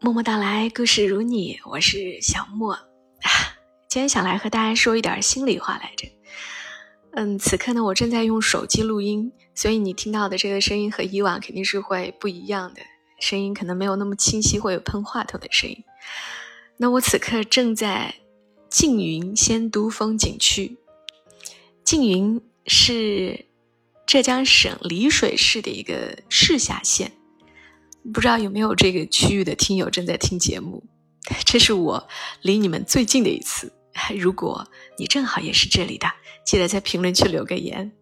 默默到来，故事如你，我是小莫。今天想来和大家说一点心里话来着。嗯，此刻呢，我正在用手机录音，所以你听到的这个声音和以往肯定是会不一样的，声音可能没有那么清晰，会有喷话筒的声音。那我此刻正在缙云仙都风景区，缙云是浙江省丽水市的一个市辖县。不知道有没有这个区域的听友正在听节目？这是我离你们最近的一次。如果你正好也是这里的，记得在评论区留个言。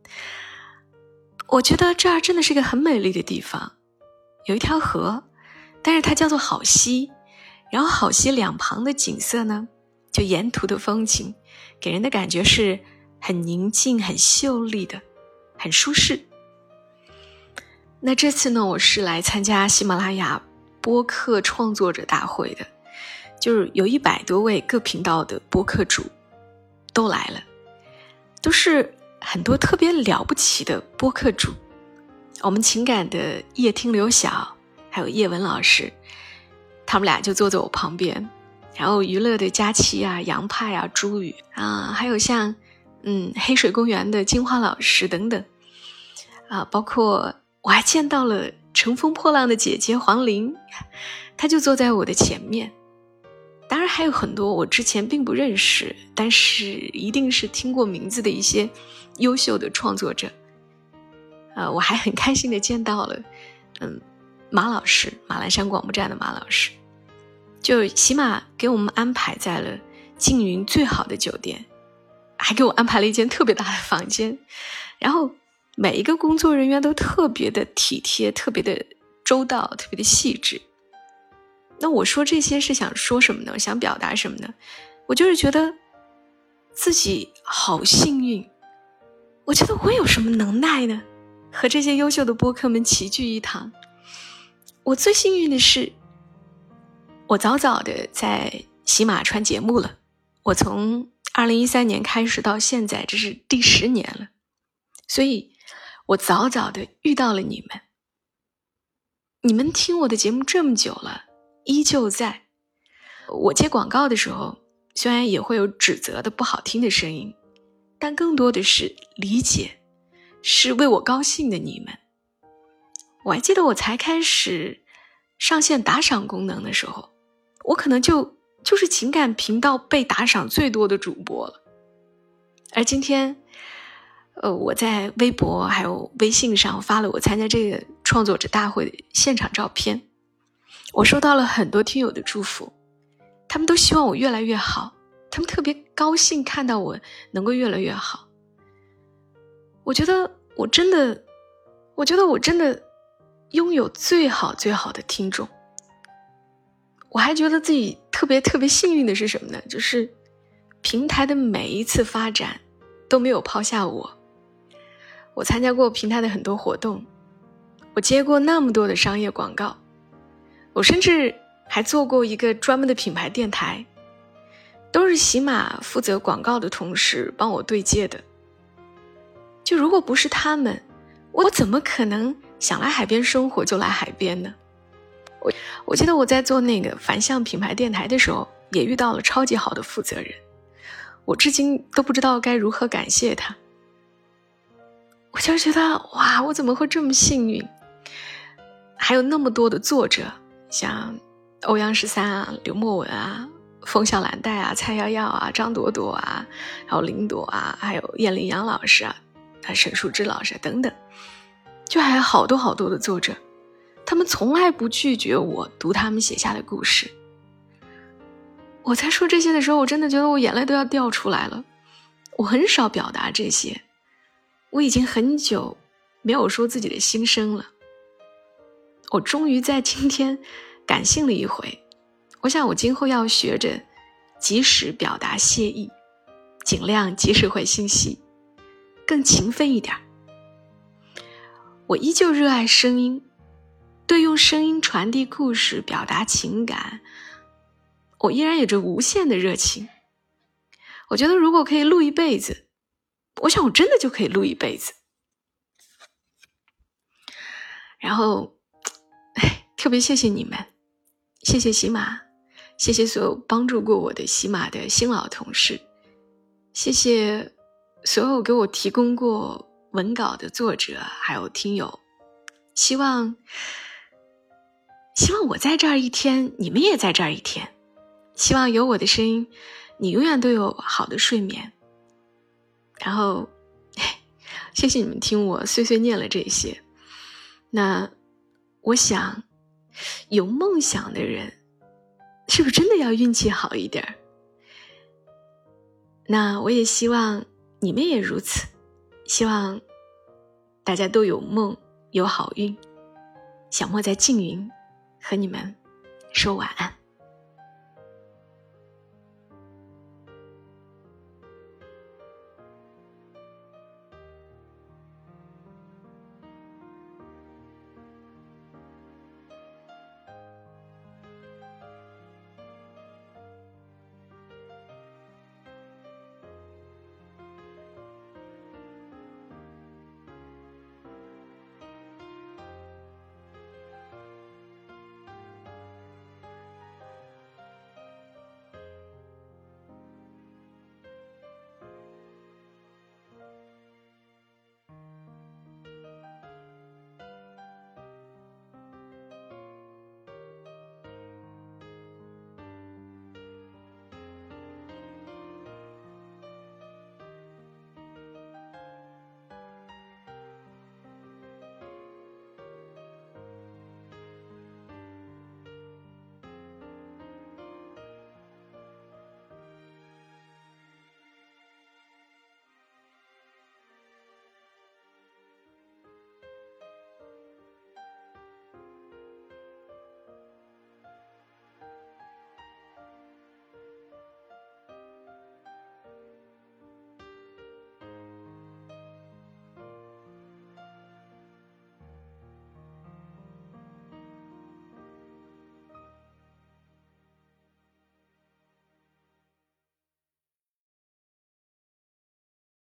我觉得这儿真的是一个很美丽的地方，有一条河，但是它叫做好溪。然后好溪两旁的景色呢，就沿途的风景，给人的感觉是很宁静、很秀丽的，很舒适。那这次呢，我是来参加喜马拉雅播客创作者大会的，就是有一百多位各频道的播客主都来了，都是很多特别了不起的播客主。我们情感的叶听刘晓，还有叶文老师，他们俩就坐在我旁边。然后娱乐的佳期啊、杨派啊、朱宇啊，还有像嗯黑水公园的金花老师等等啊，包括。我还见到了乘风破浪的姐姐黄玲，她就坐在我的前面。当然还有很多我之前并不认识，但是一定是听过名字的一些优秀的创作者。呃，我还很开心的见到了，嗯，马老师，马栏山广播站的马老师，就起码给我们安排在了缙云最好的酒店，还给我安排了一间特别大的房间，然后。每一个工作人员都特别的体贴，特别的周到，特别的细致。那我说这些是想说什么呢？想表达什么呢？我就是觉得自己好幸运。我觉得我有什么能耐呢？和这些优秀的播客们齐聚一堂。我最幸运的是，我早早的在喜马穿节目了。我从二零一三年开始到现在，这是第十年了，所以。我早早的遇到了你们，你们听我的节目这么久了，依旧在。我接广告的时候，虽然也会有指责的不好听的声音，但更多的是理解，是为我高兴的你们。我还记得我才开始上线打赏功能的时候，我可能就就是情感频道被打赏最多的主播了，而今天。呃，我在微博还有微信上发了我参加这个创作者大会的现场照片，我收到了很多听友的祝福，他们都希望我越来越好，他们特别高兴看到我能够越来越好。我觉得我真的，我觉得我真的拥有最好最好的听众。我还觉得自己特别特别幸运的是什么呢？就是平台的每一次发展都没有抛下我。我参加过平台的很多活动，我接过那么多的商业广告，我甚至还做过一个专门的品牌电台，都是喜马负责广告的同事帮我对接的。就如果不是他们，我怎么可能想来海边生活就来海边呢？我我记得我在做那个反向品牌电台的时候，也遇到了超级好的负责人，我至今都不知道该如何感谢他。我就觉得哇，我怎么会这么幸运？还有那么多的作者，像欧阳十三啊、刘墨文啊、风向蓝带啊、蔡瑶瑶啊、张朵朵啊，还有林朵啊，还有燕羚杨老师啊、啊沈淑之老师等等，就还有好多好多的作者，他们从来不拒绝我读他们写下的故事。我在说这些的时候，我真的觉得我眼泪都要掉出来了。我很少表达这些。我已经很久没有说自己的心声了。我终于在今天感性了一回。我想，我今后要学着及时表达谢意，尽量及时回信息，更勤奋一点。我依旧热爱声音，对用声音传递故事、表达情感，我依然有着无限的热情。我觉得，如果可以录一辈子。我想，我真的就可以录一辈子。然后，哎特别谢谢你们，谢谢喜马，谢谢所有帮助过我的喜马的新老同事，谢谢所有给我提供过文稿的作者还有听友。希望，希望我在这儿一天，你们也在这儿一天。希望有我的声音，你永远都有好的睡眠。然后，谢谢你们听我碎碎念了这些。那，我想，有梦想的人，是不是真的要运气好一点那我也希望你们也如此，希望大家都有梦。有好运，小莫在静云，和你们说晚安。